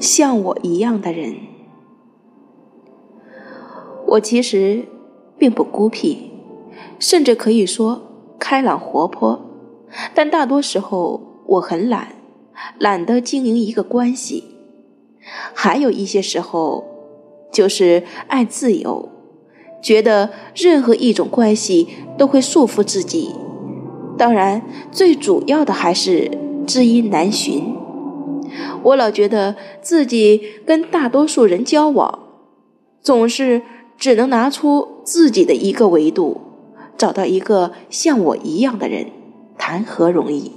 像我一样的人。我其实并不孤僻，甚至可以说开朗活泼，但大多时候我很懒，懒得经营一个关系。还有一些时候，就是爱自由，觉得任何一种关系都会束缚自己。当然，最主要的还是知音难寻。我老觉得自己跟大多数人交往，总是只能拿出自己的一个维度，找到一个像我一样的人，谈何容易？